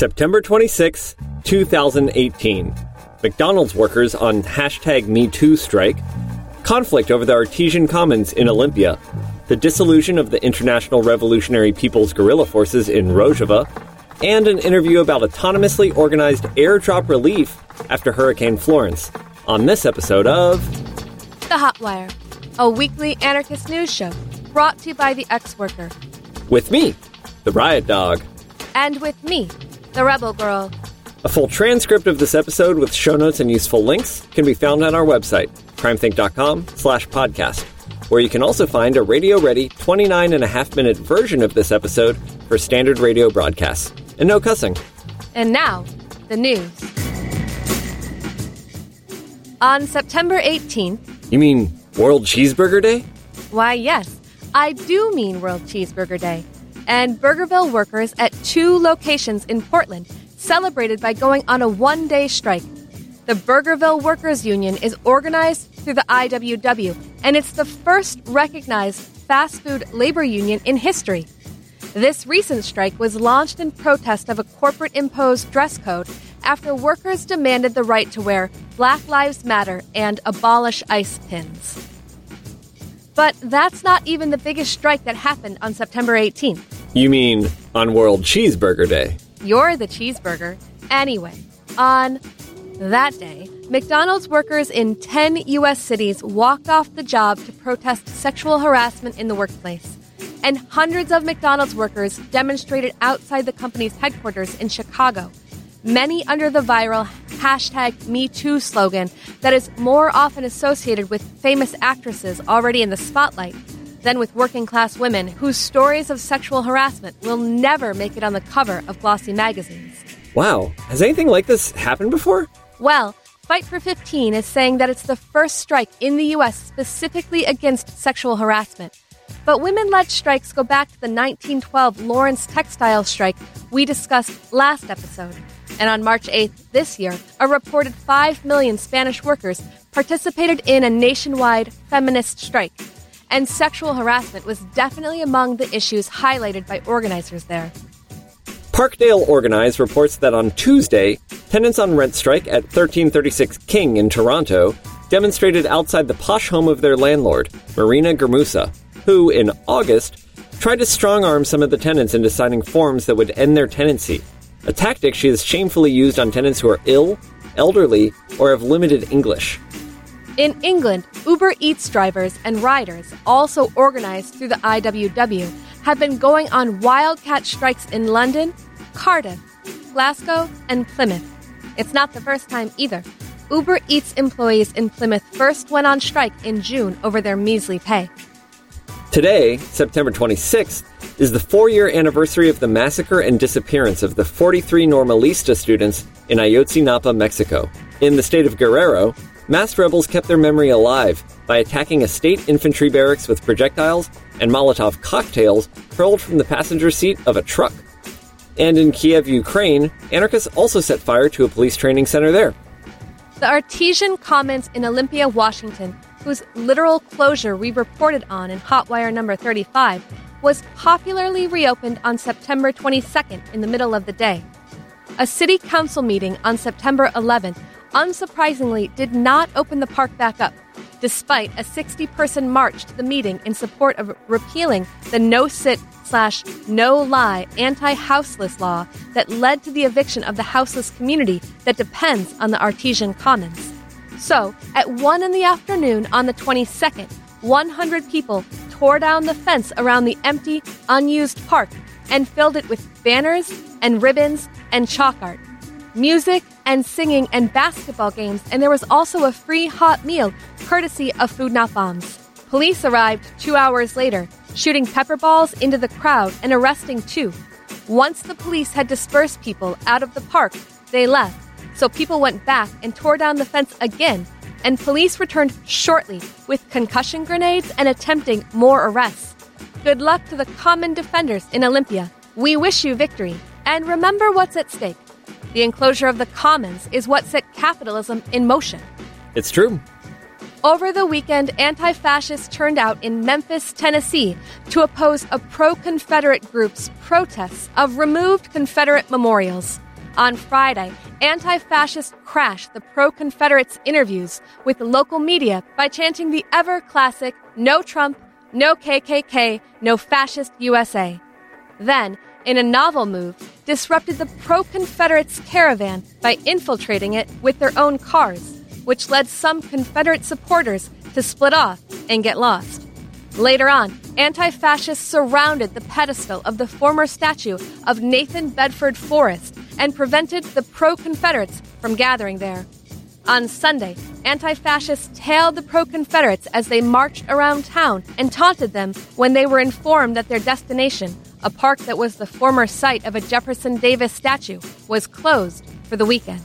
September 26, 2018. McDonald's workers on hashtag MeToo strike, conflict over the Artesian Commons in Olympia, the dissolution of the International Revolutionary People's Guerrilla Forces in Rojava, and an interview about autonomously organized airdrop relief after Hurricane Florence on this episode of The Hotwire, a weekly anarchist news show brought to you by the Ex Worker. With me, the Riot Dog. And with me, the Rebel Girl. A full transcript of this episode with show notes and useful links can be found on our website, crimethinc.com slash podcast, where you can also find a radio-ready 29 and a half minute version of this episode for standard radio broadcasts. And no cussing. And now, the news. On September 18th, You mean World Cheeseburger Day? why, yes, I do mean World Cheeseburger Day. And Burgerville workers at two locations in Portland celebrated by going on a one day strike. The Burgerville Workers Union is organized through the IWW, and it's the first recognized fast food labor union in history. This recent strike was launched in protest of a corporate imposed dress code after workers demanded the right to wear Black Lives Matter and abolish ice pins. But that's not even the biggest strike that happened on September 18th. You mean on World Cheeseburger Day? You're the cheeseburger. Anyway, on that day, McDonald's workers in 10 U.S. cities walked off the job to protest sexual harassment in the workplace. And hundreds of McDonald's workers demonstrated outside the company's headquarters in Chicago, many under the viral hashtag MeToo slogan that is more often associated with famous actresses already in the spotlight than with working class women whose stories of sexual harassment will never make it on the cover of glossy magazines. Wow, has anything like this happened before? Well, Fight for 15 is saying that it's the first strike in the U.S. specifically against sexual harassment. But women led strikes go back to the 1912 Lawrence textile strike we discussed last episode. And on March 8th this year, a reported 5 million Spanish workers participated in a nationwide feminist strike. And sexual harassment was definitely among the issues highlighted by organizers there. Parkdale Organize reports that on Tuesday, tenants on rent strike at 1336 King in Toronto demonstrated outside the posh home of their landlord, Marina Germusa, who, in August, tried to strong arm some of the tenants into signing forms that would end their tenancy, a tactic she has shamefully used on tenants who are ill, elderly, or have limited English. In England, Uber Eats drivers and riders, also organized through the IWW, have been going on wildcat strikes in London, Cardiff, Glasgow, and Plymouth. It's not the first time either. Uber Eats employees in Plymouth first went on strike in June over their measly pay. Today, September 26th, is the four year anniversary of the massacre and disappearance of the 43 Normalista students in Ayotzinapa, Mexico. In the state of Guerrero, masked rebels kept their memory alive by attacking a state infantry barracks with projectiles and Molotov cocktails hurled from the passenger seat of a truck. And in Kiev, Ukraine, anarchists also set fire to a police training center there. The Artesian Commons in Olympia, Washington, whose literal closure we reported on in Hotwire number 35, was popularly reopened on September 22nd in the middle of the day. A city council meeting on September 11th unsurprisingly did not open the park back up, despite a 60 person march to the meeting in support of repealing the no sit slash no lie anti houseless law that led to the eviction of the houseless community that depends on the Artesian Commons. So, at 1 in the afternoon on the 22nd, 100 people tore down the fence around the empty, unused park and filled it with banners and ribbons and chalk art. Music and singing and basketball games, and there was also a free hot meal courtesy of Food Not Bombs. Police arrived two hours later, shooting pepper balls into the crowd and arresting two. Once the police had dispersed people out of the park, they left, so people went back and tore down the fence again, and police returned shortly with concussion grenades and attempting more arrests. Good luck to the common defenders in Olympia. We wish you victory, and remember what's at stake. The enclosure of the commons is what set capitalism in motion. It's true. Over the weekend, anti fascists turned out in Memphis, Tennessee to oppose a pro Confederate group's protests of removed Confederate memorials. On Friday, anti fascists crashed the pro Confederates interviews with local media by chanting the ever classic No Trump, No KKK, No Fascist USA. Then, in a novel move, disrupted the pro Confederates caravan by infiltrating it with their own cars, which led some Confederate supporters to split off and get lost. Later on, anti fascists surrounded the pedestal of the former statue of Nathan Bedford Forrest and prevented the pro Confederates from gathering there. On Sunday, anti fascists tailed the pro Confederates as they marched around town and taunted them when they were informed that their destination, a park that was the former site of a Jefferson Davis statue, was closed for the weekend.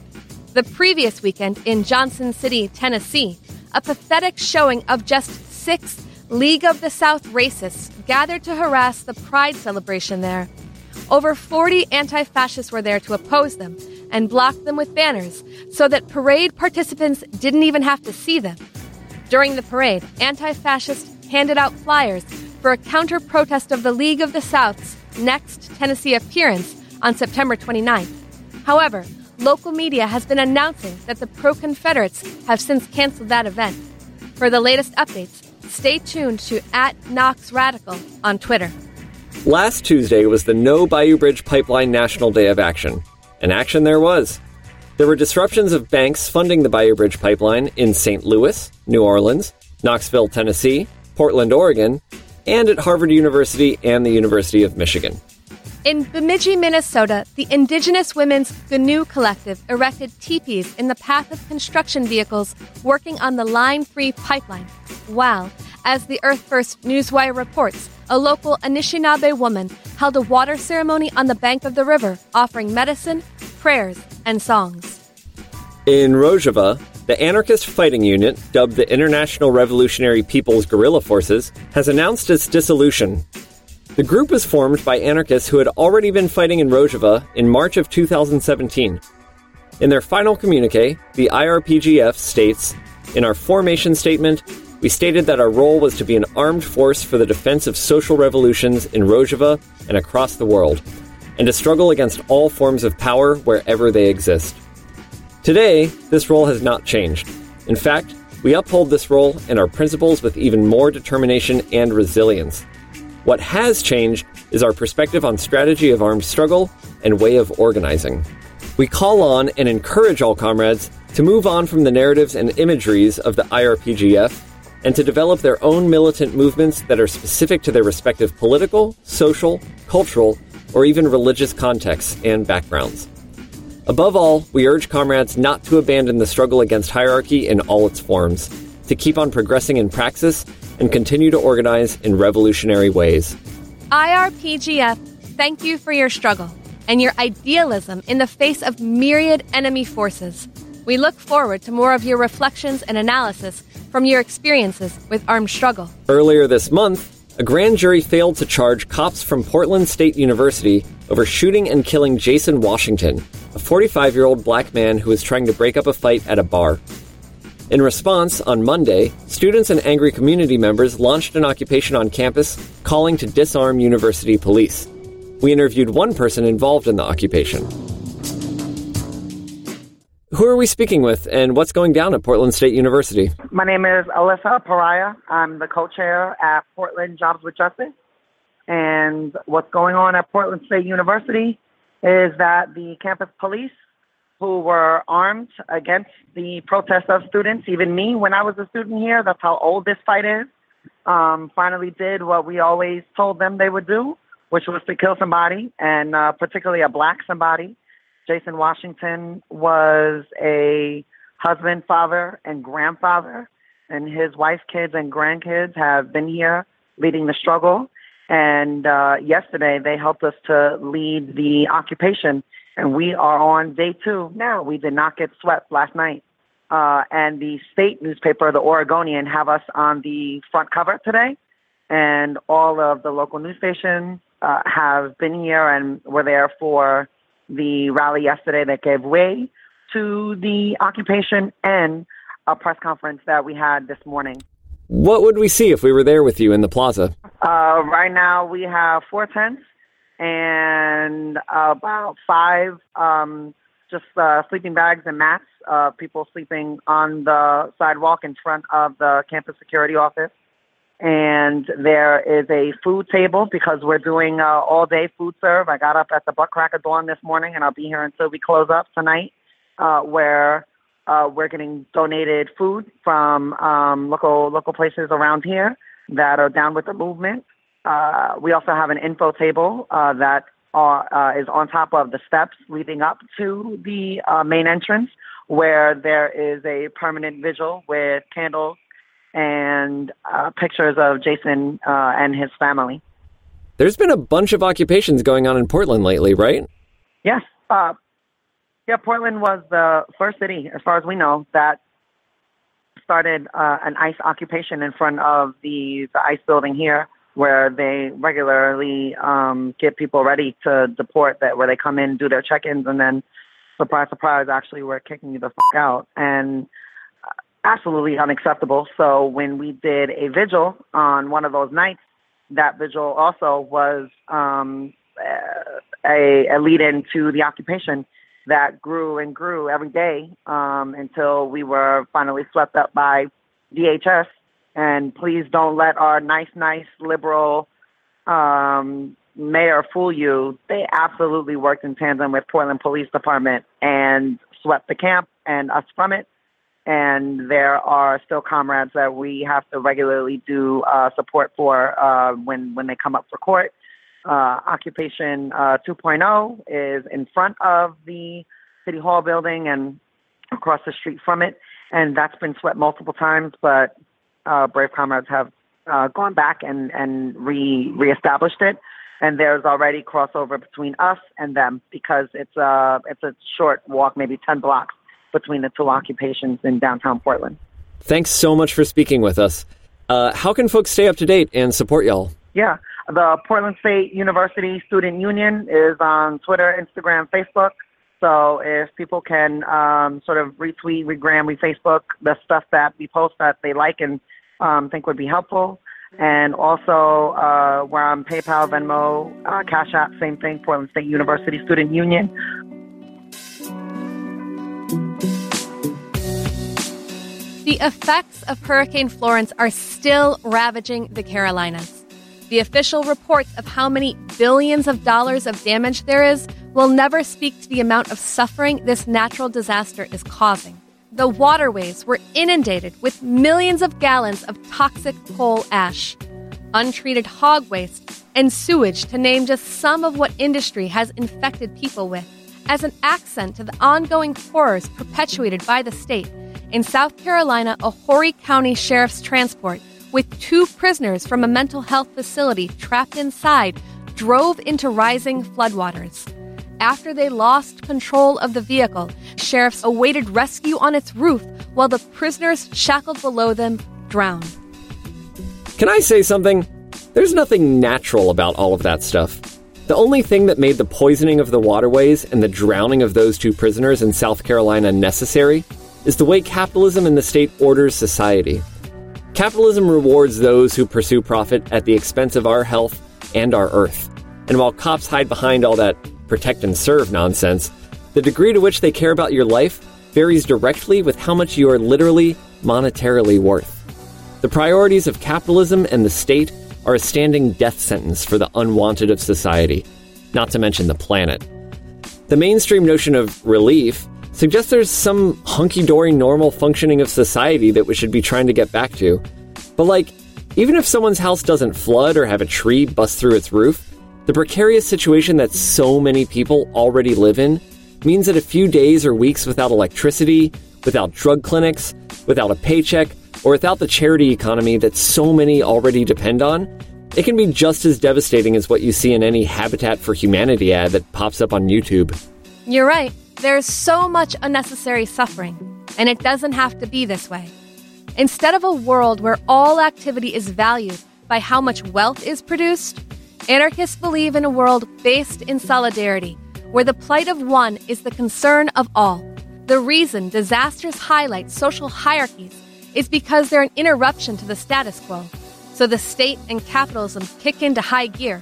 The previous weekend in Johnson City, Tennessee, a pathetic showing of just six League of the South racists gathered to harass the Pride celebration there. Over 40 anti fascists were there to oppose them and block them with banners so that parade participants didn't even have to see them. During the parade, anti fascists handed out flyers for a counter protest of the League of the South's next Tennessee appearance on September 29th. However, local media has been announcing that the pro Confederates have since canceled that event. For the latest updates, stay tuned to at Knox Radical on Twitter. Last Tuesday was the No Bayou Bridge Pipeline National Day of Action. And action there was. There were disruptions of banks funding the Bayou Bridge Pipeline in St. Louis, New Orleans, Knoxville, Tennessee, Portland, Oregon, and at Harvard University and the University of Michigan. In Bemidji, Minnesota, the Indigenous Women's Ginew Collective erected teepees in the path of construction vehicles working on the Line 3 pipeline. While, as the Earth First Newswire reports, a local Anishinaabe woman held a water ceremony on the bank of the river, offering medicine, prayers, and songs. In Rojava, the anarchist fighting unit, dubbed the International Revolutionary People's Guerrilla Forces, has announced its dissolution the group was formed by anarchists who had already been fighting in Rojava in March of 2017. In their final communique, the IRPGF states In our formation statement, we stated that our role was to be an armed force for the defense of social revolutions in Rojava and across the world, and to struggle against all forms of power wherever they exist. Today, this role has not changed. In fact, we uphold this role and our principles with even more determination and resilience. What has changed is our perspective on strategy of armed struggle and way of organizing. We call on and encourage all comrades to move on from the narratives and imageries of the IRPGF and to develop their own militant movements that are specific to their respective political, social, cultural, or even religious contexts and backgrounds. Above all, we urge comrades not to abandon the struggle against hierarchy in all its forms, to keep on progressing in praxis and continue to organize in revolutionary ways. IRPGF, thank you for your struggle and your idealism in the face of myriad enemy forces. We look forward to more of your reflections and analysis from your experiences with armed struggle. Earlier this month, a grand jury failed to charge cops from Portland State University over shooting and killing Jason Washington, a 45 year old black man who was trying to break up a fight at a bar. In response, on Monday, students and angry community members launched an occupation on campus calling to disarm university police. We interviewed one person involved in the occupation. Who are we speaking with, and what's going down at Portland State University? My name is Alyssa Pariah. I'm the co chair at Portland Jobs with Justice. And what's going on at Portland State University is that the campus police who were armed against the protest of students. Even me, when I was a student here, that's how old this fight is. Um, finally, did what we always told them they would do, which was to kill somebody, and uh, particularly a black somebody. Jason Washington was a husband, father, and grandfather, and his wife, kids, and grandkids have been here leading the struggle. And uh, yesterday, they helped us to lead the occupation and we are on day two now. We did not get swept last night. Uh, and the state newspaper, the Oregonian, have us on the front cover today. And all of the local news stations uh, have been here and were there for the rally yesterday that gave way to the occupation and a press conference that we had this morning. What would we see if we were there with you in the plaza? Uh, right now, we have four tents and about five um, just uh, sleeping bags and mats. Uh, people sleeping on the sidewalk in front of the campus security office. And there is a food table because we're doing uh, all day food serve. I got up at the butt crack of dawn this morning, and I'll be here until we close up tonight, uh, where uh, we're getting donated food from um, local local places around here that are down with the movement. Uh, we also have an info table uh, that are, uh, is on top of the steps leading up to the uh, main entrance, where there is a permanent vigil with candles and uh, pictures of Jason uh, and his family. There's been a bunch of occupations going on in Portland lately, right? Yes. Uh, yeah, Portland was the first city, as far as we know, that started uh, an ICE occupation in front of the, the ICE building here, where they regularly um, get people ready to deport. That where they come in, do their check-ins, and then surprise, surprise, actually we're kicking you the fuck out. And absolutely unacceptable. So when we did a vigil on one of those nights, that vigil also was um, a, a lead in to the occupation that grew and grew every day um, until we were finally swept up by DHS. And please don't let our nice, nice liberal um, mayor fool you. They absolutely worked in tandem with Portland Police Department and swept the camp and us from it and there are still comrades that we have to regularly do uh, support for uh, when when they come up for court. Uh, Occupation uh, 2.0 is in front of the City Hall building and across the street from it, and that's been swept multiple times. But uh, brave comrades have uh, gone back and and re reestablished it. And there's already crossover between us and them because it's a it's a short walk, maybe ten blocks between the two occupations in downtown Portland. Thanks so much for speaking with us. Uh, how can folks stay up to date and support y'all? Yeah, the Portland State University Student Union is on Twitter, Instagram, Facebook. So if people can um, sort of retweet, regram, refacebook the stuff that we post that they like and um, think would be helpful. And also, uh, we're on PayPal, Venmo, uh, Cash App, same thing, Portland State University Student Union. The effects of Hurricane Florence are still ravaging the Carolinas. The official reports of how many billions of dollars of damage there is will never speak to the amount of suffering this natural disaster is causing. The waterways were inundated with millions of gallons of toxic coal ash, untreated hog waste, and sewage, to name just some of what industry has infected people with. As an accent to the ongoing horrors perpetuated by the state, in South Carolina, a Horry County Sheriff's transport with two prisoners from a mental health facility trapped inside drove into rising floodwaters. After they lost control of the vehicle, sheriffs awaited rescue on its roof while the prisoners shackled below them drowned. Can I say something? There's nothing natural about all of that stuff. The only thing that made the poisoning of the waterways and the drowning of those two prisoners in South Carolina necessary is the way capitalism in the state orders society. Capitalism rewards those who pursue profit at the expense of our health and our earth. And while cops hide behind all that protect and serve nonsense, the degree to which they care about your life varies directly with how much you are literally monetarily worth. The priorities of capitalism and the state are a standing death sentence for the unwanted of society, not to mention the planet. The mainstream notion of relief suggests there's some hunky dory normal functioning of society that we should be trying to get back to. But, like, even if someone's house doesn't flood or have a tree bust through its roof, the precarious situation that so many people already live in means that a few days or weeks without electricity, without drug clinics, without a paycheck, or without the charity economy that so many already depend on, it can be just as devastating as what you see in any Habitat for Humanity ad that pops up on YouTube. You're right. There's so much unnecessary suffering, and it doesn't have to be this way. Instead of a world where all activity is valued by how much wealth is produced, anarchists believe in a world based in solidarity, where the plight of one is the concern of all. The reason disasters highlight social hierarchies is because they're an interruption to the status quo. So the state and capitalism kick into high gear.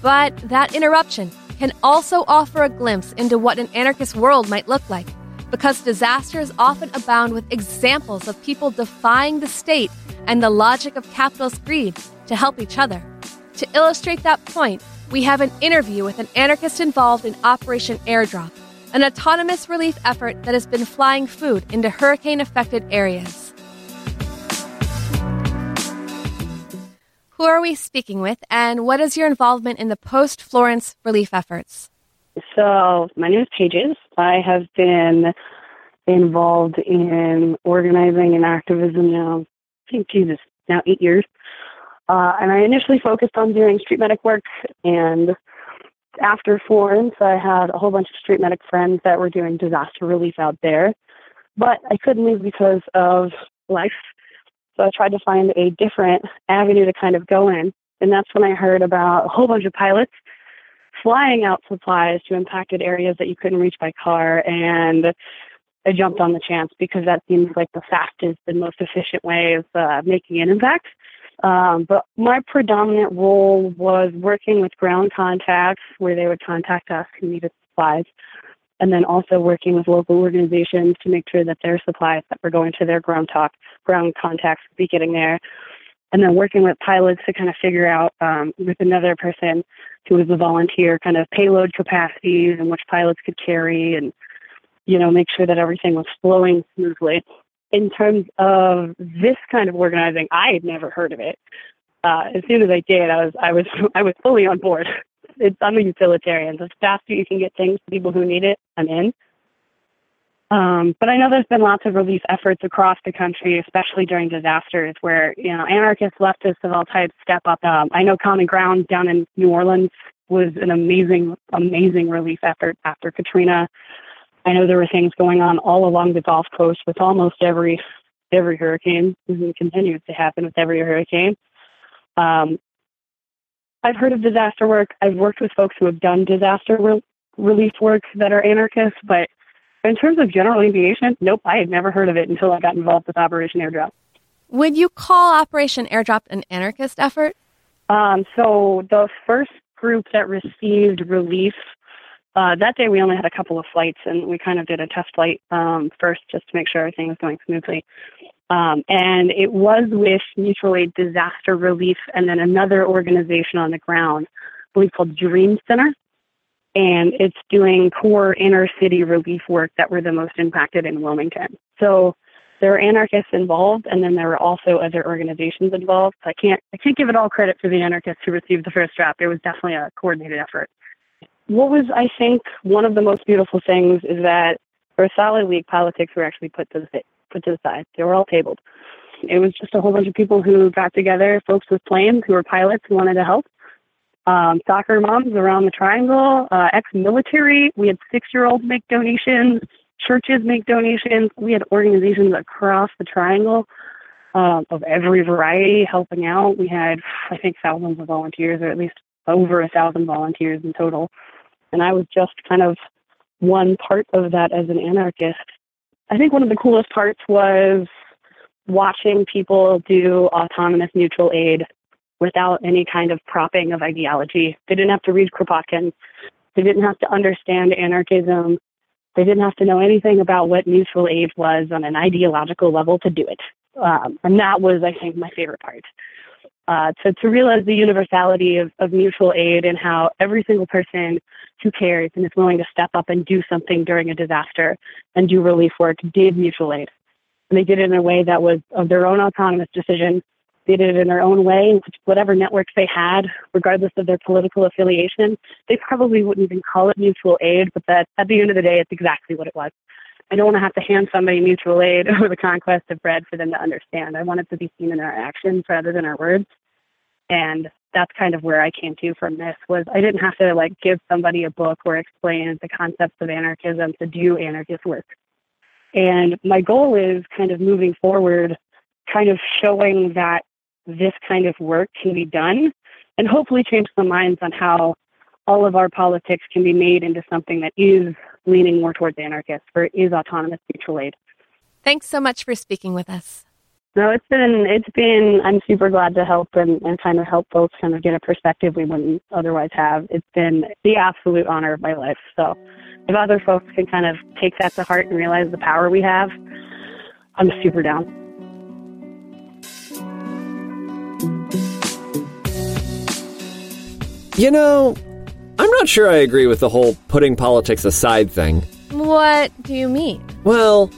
But that interruption can also offer a glimpse into what an anarchist world might look like, because disasters often abound with examples of people defying the state and the logic of capitalist greed to help each other. To illustrate that point, we have an interview with an anarchist involved in Operation Airdrop, an autonomous relief effort that has been flying food into hurricane affected areas. Who are we speaking with, and what is your involvement in the post Florence relief efforts? So, my name is Pages. I have been involved in organizing and activism now, I think, Jesus, now eight years. Uh, and I initially focused on doing street medic work. And after Florence, I had a whole bunch of street medic friends that were doing disaster relief out there. But I couldn't leave because of life. So I tried to find a different avenue to kind of go in. And that's when I heard about a whole bunch of pilots flying out supplies to impacted areas that you couldn't reach by car. And I jumped on the chance because that seems like the fastest and most efficient way of uh, making an impact. Um, but my predominant role was working with ground contacts where they would contact us who needed supplies and then also working with local organizations to make sure that their supplies that were going to their ground talk ground contacts would be getting there. And then working with pilots to kind of figure out um, with another person who was a volunteer kind of payload capacities and which pilots could carry and you know make sure that everything was flowing smoothly. In terms of this kind of organizing, I had never heard of it. Uh, as soon as I did, I was I was I was fully on board it's, I'm a utilitarian. The faster you can get things to people who need it, I'm in. Um, but I know there's been lots of relief efforts across the country, especially during disasters, where you know anarchists, leftists of all types step up. Um, I know Common Ground down in New Orleans was an amazing, amazing relief effort after Katrina. I know there were things going on all along the Gulf Coast with almost every every hurricane, and continues to happen with every hurricane. Um, I've heard of disaster work. I've worked with folks who have done disaster re- relief work that are anarchists, but in terms of general aviation, nope, I had never heard of it until I got involved with Operation Airdrop. Would you call Operation Airdrop an anarchist effort? Um, so the first group that received relief uh, that day, we only had a couple of flights, and we kind of did a test flight um, first just to make sure everything was going smoothly. Um, and it was with Mutual Aid Disaster Relief and then another organization on the ground, I believe called Dream Center. And it's doing core inner city relief work that were the most impacted in Wilmington. So there were anarchists involved, and then there were also other organizations involved. So I can't I can't give it all credit for the anarchists who received the first draft. It was definitely a coordinated effort. What was I think one of the most beautiful things is that for solid league politics were actually put to the put to the side. They were all tabled. It was just a whole bunch of people who got together, folks with planes who were pilots who wanted to help. Um, soccer moms around the triangle, uh, ex-military. We had six-year-olds make donations. Churches make donations. We had organizations across the triangle uh, of every variety helping out. We had, I think, thousands of volunteers, or at least over a thousand volunteers in total. And I was just kind of one part of that as an anarchist. I think one of the coolest parts was watching people do autonomous mutual aid without any kind of propping of ideology. They didn't have to read Kropotkin. They didn't have to understand anarchism. They didn't have to know anything about what mutual aid was on an ideological level to do it. Um, and that was, I think, my favorite part. Uh, to, to realize the universality of, of mutual aid and how every single person who cares and is willing to step up and do something during a disaster and do relief work did mutual aid. And they did it in a way that was of their own autonomous decision. They did it in their own way, whatever networks they had, regardless of their political affiliation. They probably wouldn't even call it mutual aid, but that at the end of the day, it's exactly what it was. I don't want to have to hand somebody mutual aid or the conquest of bread for them to understand. I want it to be seen in our actions rather than our words. And that's kind of where I came to from this was I didn't have to like give somebody a book or explain the concepts of anarchism to do anarchist work. And my goal is kind of moving forward, kind of showing that this kind of work can be done and hopefully change the minds on how all of our politics can be made into something that is leaning more towards anarchist for is autonomous mutual aid. Thanks so much for speaking with us. No, it's been it's been I'm super glad to help and, and kind of help folks kind of get a perspective we wouldn't otherwise have. It's been the absolute honor of my life. So if other folks can kind of take that to heart and realize the power we have, I'm super down. You know, I'm not sure I agree with the whole putting politics aside thing. What do you mean? Well,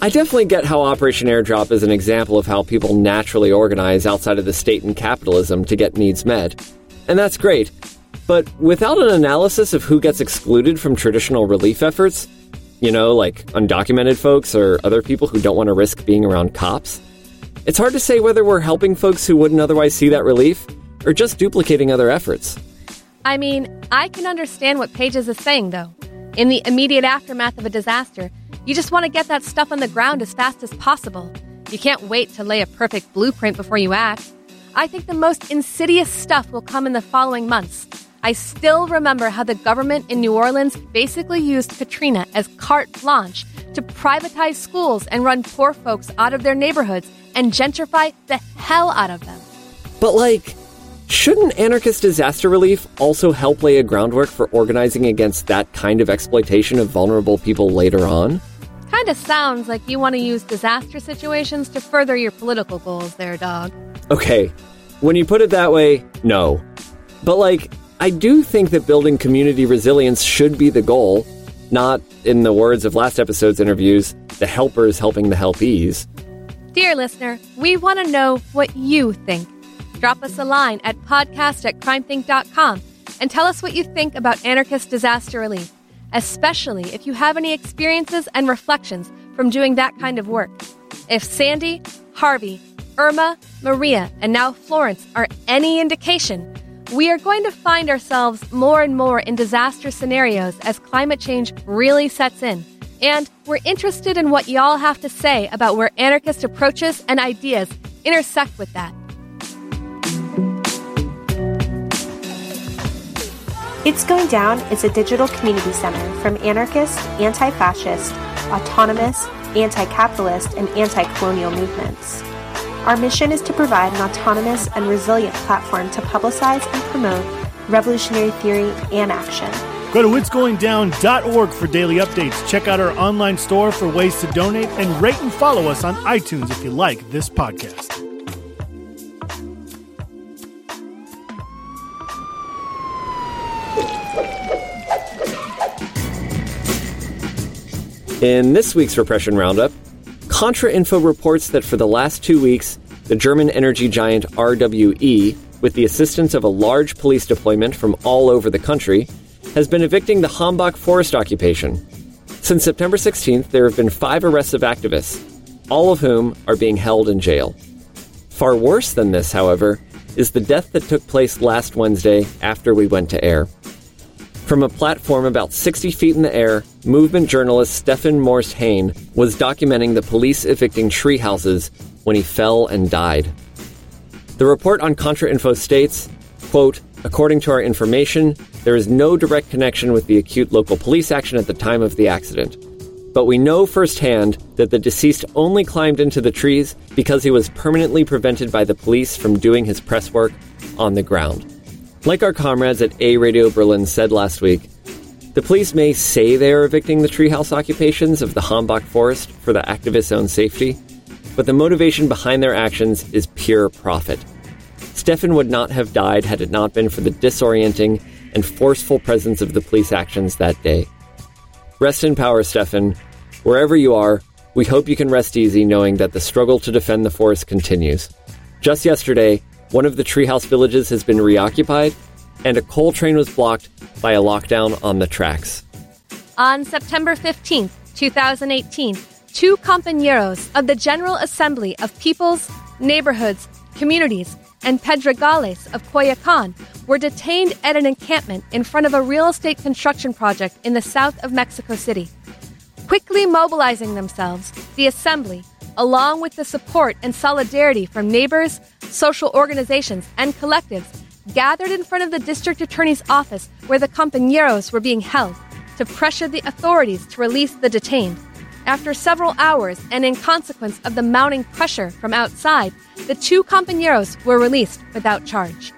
I definitely get how Operation Airdrop is an example of how people naturally organize outside of the state and capitalism to get needs met. And that's great. But without an analysis of who gets excluded from traditional relief efforts, you know, like undocumented folks or other people who don't want to risk being around cops, it's hard to say whether we're helping folks who wouldn't otherwise see that relief or just duplicating other efforts. I mean, I can understand what Pages is saying, though. In the immediate aftermath of a disaster, you just want to get that stuff on the ground as fast as possible. You can't wait to lay a perfect blueprint before you act. I think the most insidious stuff will come in the following months. I still remember how the government in New Orleans basically used Katrina as carte blanche to privatize schools and run poor folks out of their neighborhoods and gentrify the hell out of them. But, like, shouldn't anarchist disaster relief also help lay a groundwork for organizing against that kind of exploitation of vulnerable people later on? Kinda sounds like you want to use disaster situations to further your political goals there, dog. Okay, when you put it that way, no. But, like, I do think that building community resilience should be the goal, not, in the words of last episode's interviews, the helpers helping the helpees. Dear listener, we want to know what you think. Drop us a line at podcast at crimethinc.com and tell us what you think about anarchist disaster relief, especially if you have any experiences and reflections from doing that kind of work. If Sandy, Harvey, Irma, Maria, and now Florence are any indication, we are going to find ourselves more and more in disaster scenarios as climate change really sets in. And we're interested in what y'all have to say about where anarchist approaches and ideas intersect with that. It's Going Down is a digital community center from anarchist, anti fascist, autonomous, anti capitalist, and anti colonial movements. Our mission is to provide an autonomous and resilient platform to publicize and promote revolutionary theory and action. Go to itsgoingdown.org for daily updates. Check out our online store for ways to donate and rate and follow us on iTunes if you like this podcast. In this week's Repression Roundup, Contra Info reports that for the last two weeks, the German energy giant RWE, with the assistance of a large police deployment from all over the country, has been evicting the Hambach forest occupation. Since September 16th, there have been five arrests of activists, all of whom are being held in jail. Far worse than this, however, is the death that took place last Wednesday after we went to air. From a platform about 60 feet in the air, movement journalist Stefan Morst Hain was documenting the police evicting tree houses when he fell and died. The report on Contrainfo states, quote, According to our information, there is no direct connection with the acute local police action at the time of the accident. But we know firsthand that the deceased only climbed into the trees because he was permanently prevented by the police from doing his press work on the ground. Like our comrades at A Radio Berlin said last week, the police may say they are evicting the treehouse occupations of the Hambach forest for the activists' own safety, but the motivation behind their actions is pure profit. Stefan would not have died had it not been for the disorienting and forceful presence of the police actions that day. Rest in power, Stefan. Wherever you are, we hope you can rest easy knowing that the struggle to defend the forest continues. Just yesterday, one of the treehouse villages has been reoccupied, and a coal train was blocked by a lockdown on the tracks. On September 15th, 2018, two compañeros of the General Assembly of Peoples, Neighborhoods, Communities, and Pedregales of Coyoacan were detained at an encampment in front of a real estate construction project in the south of Mexico City. Quickly mobilizing themselves, the Assembly, along with the support and solidarity from neighbors, social organizations, and collectives, gathered in front of the district attorney's office where the compañeros were being held to pressure the authorities to release the detained. After several hours, and in consequence of the mounting pressure from outside, the two compañeros were released without charge.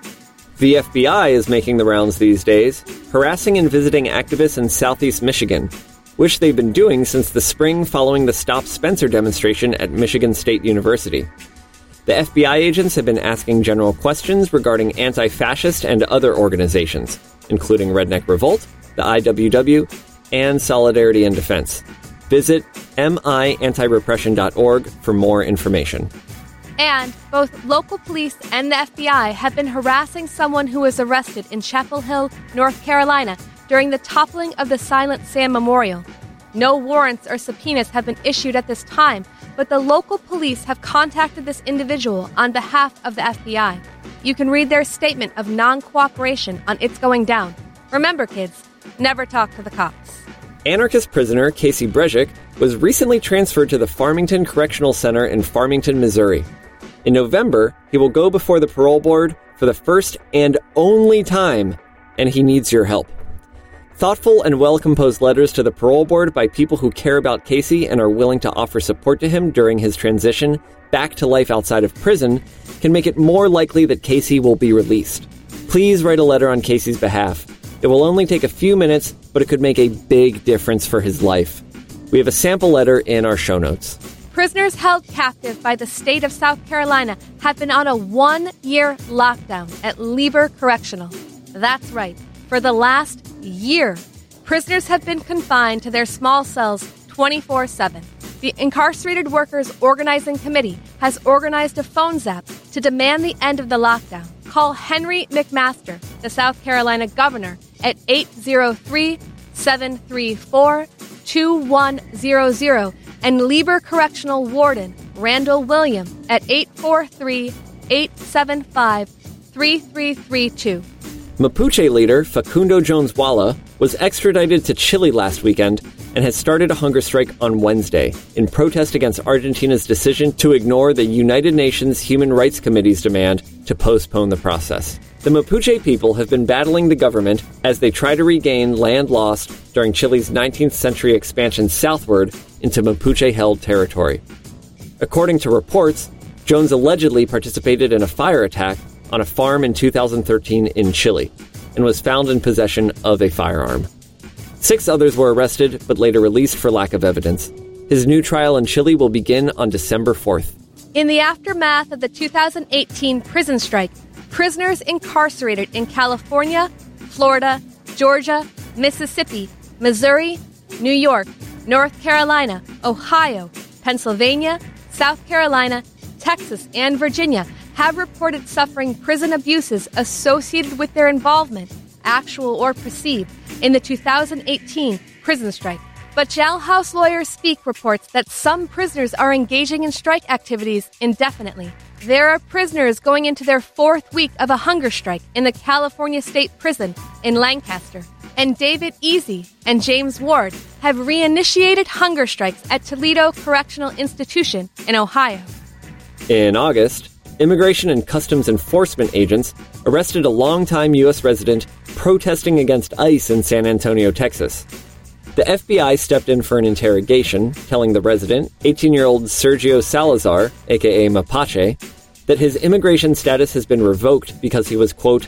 The FBI is making the rounds these days, harassing and visiting activists in southeast Michigan, which they've been doing since the spring following the Stop Spencer demonstration at Michigan State University. The FBI agents have been asking general questions regarding anti fascist and other organizations, including Redneck Revolt, the IWW, and Solidarity and Defense. Visit miantirepression.org for more information. And both local police and the FBI have been harassing someone who was arrested in Chapel Hill, North Carolina, during the toppling of the Silent Sam Memorial. No warrants or subpoenas have been issued at this time, but the local police have contacted this individual on behalf of the FBI. You can read their statement of non cooperation on It's Going Down. Remember, kids, never talk to the cops. Anarchist prisoner Casey Brezik was recently transferred to the Farmington Correctional Center in Farmington, Missouri. In November, he will go before the parole board for the first and only time, and he needs your help. Thoughtful and well composed letters to the parole board by people who care about Casey and are willing to offer support to him during his transition back to life outside of prison can make it more likely that Casey will be released. Please write a letter on Casey's behalf. It will only take a few minutes, but it could make a big difference for his life. We have a sample letter in our show notes. Prisoners held captive by the state of South Carolina have been on a one year lockdown at Lieber Correctional. That's right, for the last year. Prisoners have been confined to their small cells 24 7. The Incarcerated Workers Organizing Committee has organized a phone zap to demand the end of the lockdown. Call Henry McMaster, the South Carolina governor, at 803 734 2100 and Lieber Correctional Warden Randall William at 843 875 3332. Mapuche leader Facundo Jones Huala was extradited to Chile last weekend and has started a hunger strike on Wednesday in protest against Argentina's decision to ignore the United Nations Human Rights Committee's demand to postpone the process. The Mapuche people have been battling the government as they try to regain land lost during Chile's 19th century expansion southward into Mapuche held territory. According to reports, Jones allegedly participated in a fire attack on a farm in 2013 in Chile and was found in possession of a firearm. Six others were arrested but later released for lack of evidence. His new trial in Chile will begin on December 4th. In the aftermath of the 2018 prison strike, prisoners incarcerated in California, Florida, Georgia, Mississippi, Missouri, New York, North Carolina, Ohio, Pennsylvania, South Carolina, Texas, and Virginia have reported suffering prison abuses associated with their involvement, actual or perceived, in the 2018 prison strike. But jailhouse lawyers speak reports that some prisoners are engaging in strike activities indefinitely. There are prisoners going into their fourth week of a hunger strike in the California State Prison in Lancaster. And David Easy and James Ward have reinitiated hunger strikes at Toledo Correctional Institution in Ohio. In August, Immigration and Customs Enforcement agents arrested a longtime U.S. resident protesting against ICE in San Antonio, Texas. The FBI stepped in for an interrogation, telling the resident, 18 year old Sergio Salazar, aka Mapache, that his immigration status has been revoked because he was, quote,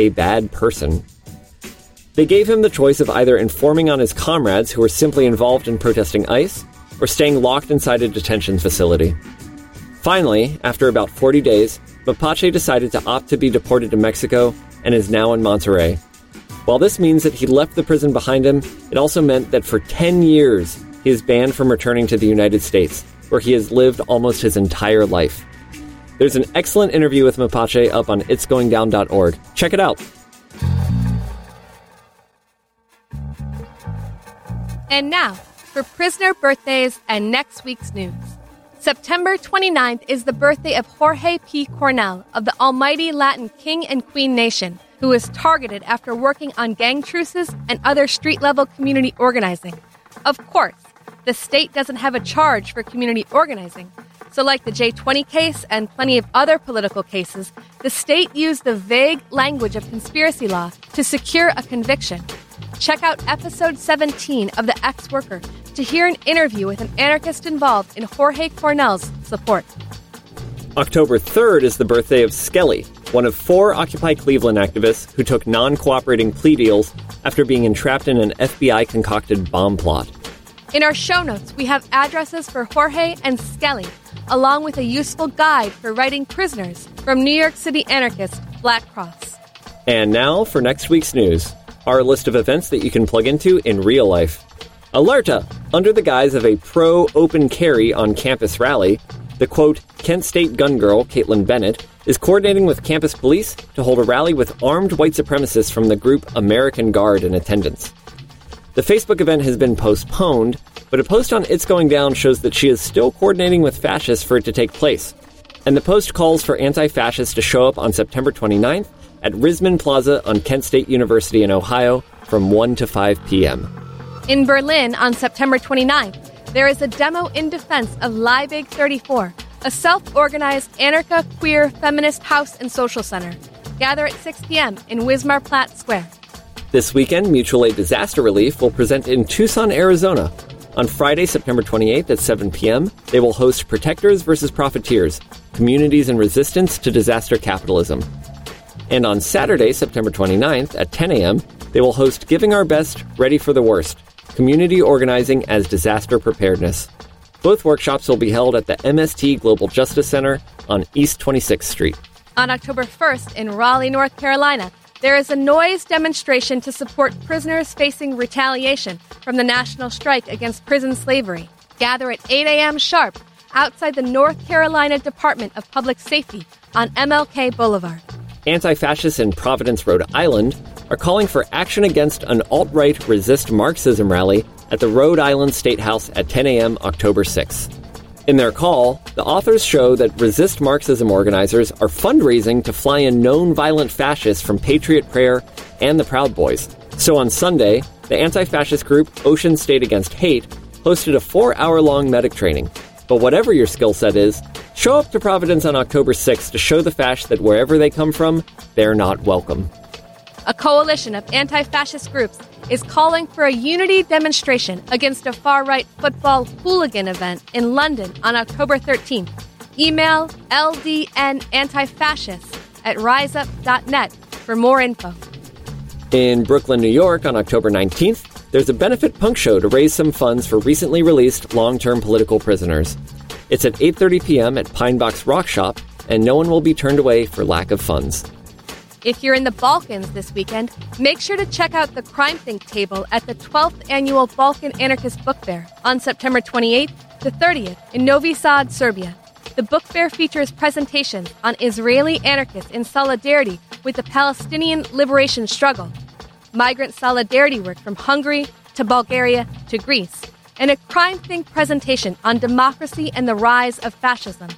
a bad person. They gave him the choice of either informing on his comrades who were simply involved in protesting ICE or staying locked inside a detention facility. Finally, after about 40 days, Mapache decided to opt to be deported to Mexico and is now in Monterrey. While this means that he left the prison behind him, it also meant that for 10 years he is banned from returning to the United States, where he has lived almost his entire life. There's an excellent interview with Mapache up on itsgoingdown.org. Check it out. And now, for prisoner birthdays and next week's news. September 29th is the birthday of Jorge P. Cornell of the almighty Latin king and queen nation, who was targeted after working on gang truces and other street level community organizing. Of course, the state doesn't have a charge for community organizing. So, like the J20 case and plenty of other political cases, the state used the vague language of conspiracy law to secure a conviction. Check out episode 17 of The Ex Worker to hear an interview with an anarchist involved in Jorge Cornell's support. October 3rd is the birthday of Skelly, one of four Occupy Cleveland activists who took non cooperating plea deals after being entrapped in an FBI concocted bomb plot. In our show notes, we have addresses for Jorge and Skelly, along with a useful guide for writing prisoners from New York City anarchist Black Cross. And now for next week's news our list of events that you can plug into in real life. Alerta! Under the guise of a pro open carry on campus rally, the quote, Kent State gun girl, Kaitlin Bennett, is coordinating with campus police to hold a rally with armed white supremacists from the group American Guard in attendance. The Facebook event has been postponed, but a post on It's Going Down shows that she is still coordinating with fascists for it to take place. And the post calls for anti fascists to show up on September 29th at Risman Plaza on Kent State University in Ohio from 1 to 5 p.m. In Berlin on September 29th, there is a demo in defense of Liebig 34, a self organized anarcha queer feminist house and social center. Gather at 6 p.m. in Wismar-Platz Square. This weekend, Mutual Aid Disaster Relief will present in Tucson, Arizona. On Friday, September 28th at 7 p.m., they will host Protectors versus Profiteers Communities in Resistance to Disaster Capitalism. And on Saturday, September 29th at 10 a.m., they will host Giving Our Best, Ready for the Worst Community Organizing as Disaster Preparedness. Both workshops will be held at the MST Global Justice Center on East 26th Street. On October 1st in Raleigh, North Carolina, there is a noise demonstration to support prisoners facing retaliation from the national strike against prison slavery. Gather at 8 a.m. sharp outside the North Carolina Department of Public Safety on MLK Boulevard. Anti fascists in Providence, Rhode Island are calling for action against an alt right resist Marxism rally at the Rhode Island State House at 10 a.m. October 6th. In their call, the authors show that resist Marxism organizers are fundraising to fly in known violent fascists from Patriot Prayer and the Proud Boys. So on Sunday, the anti fascist group Ocean State Against Hate hosted a four hour long medic training. But whatever your skill set is, show up to Providence on October 6th to show the fascists that wherever they come from, they're not welcome. A coalition of anti fascist groups is calling for a unity demonstration against a far right football hooligan event in London on October 13th. Email ldnantifascists at riseup.net for more info. In Brooklyn, New York on October 19th, there's a benefit punk show to raise some funds for recently released long-term political prisoners. It's at 8:30 p.m. at Pine Box Rock Shop, and no one will be turned away for lack of funds. If you're in the Balkans this weekend, make sure to check out the CrimethInc table at the 12th annual Balkan Anarchist Book Fair on September 28th to 30th in Novi Sad, Serbia. The book fair features presentations on Israeli anarchists in solidarity with the Palestinian liberation struggle, migrant solidarity work from Hungary to Bulgaria to Greece, and a CrimethInc presentation on democracy and the rise of fascism.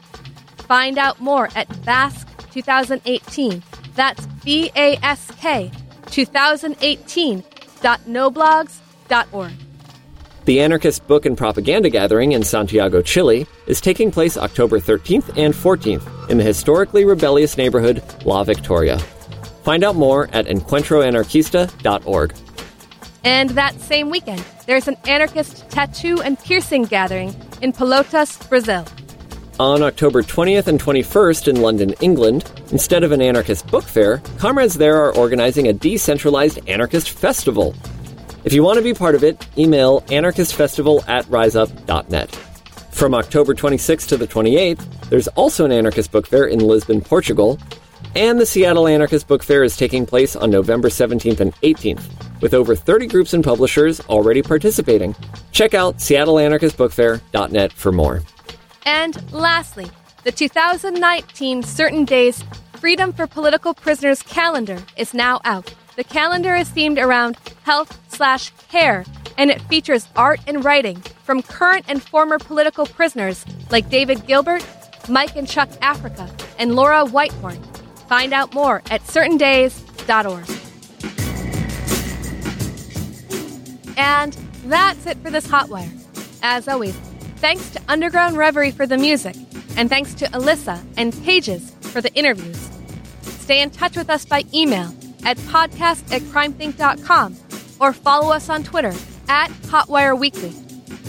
Find out more at BASK 2018 that's B A S K 2018.noblogs.org. The Anarchist Book and Propaganda Gathering in Santiago, Chile, is taking place October 13th and 14th in the historically rebellious neighborhood La Victoria. Find out more at encuentroanarquista.org. And that same weekend, there's an anarchist tattoo and piercing gathering in Pelotas, Brazil. On October 20th and 21st in London, England, instead of an anarchist book fair, comrades there are organizing a decentralized anarchist festival. If you want to be part of it, email anarchistfestival at riseup.net. From October 26th to the 28th, there's also an anarchist book fair in Lisbon, Portugal, and the Seattle Anarchist Book Fair is taking place on November 17th and 18th, with over 30 groups and publishers already participating. Check out seattleanarchistbookfair.net for more. And lastly, the 2019 Certain Days Freedom for Political Prisoners calendar is now out. The calendar is themed around health slash care, and it features art and writing from current and former political prisoners like David Gilbert, Mike and Chuck Africa, and Laura Whitehorn. Find out more at certaindays.org. And that's it for this Hotwire. As always, Thanks to Underground Reverie for the music, and thanks to Alyssa and Pages for the interviews. Stay in touch with us by email at podcast at crimethinc.com or follow us on Twitter at Hotwire Weekly.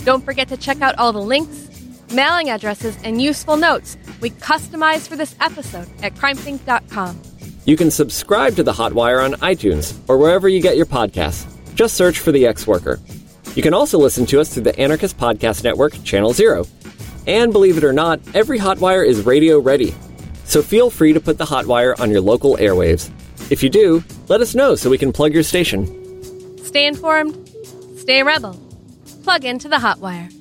Don't forget to check out all the links, mailing addresses, and useful notes we customized for this episode at crimethinc.com. You can subscribe to the Hotwire on iTunes or wherever you get your podcasts. Just search for The Ex Worker. You can also listen to us through the Anarchist Podcast Network, Channel Zero. And believe it or not, every Hotwire is radio ready. So feel free to put the Hotwire on your local airwaves. If you do, let us know so we can plug your station. Stay informed, stay rebel, plug into the Hotwire.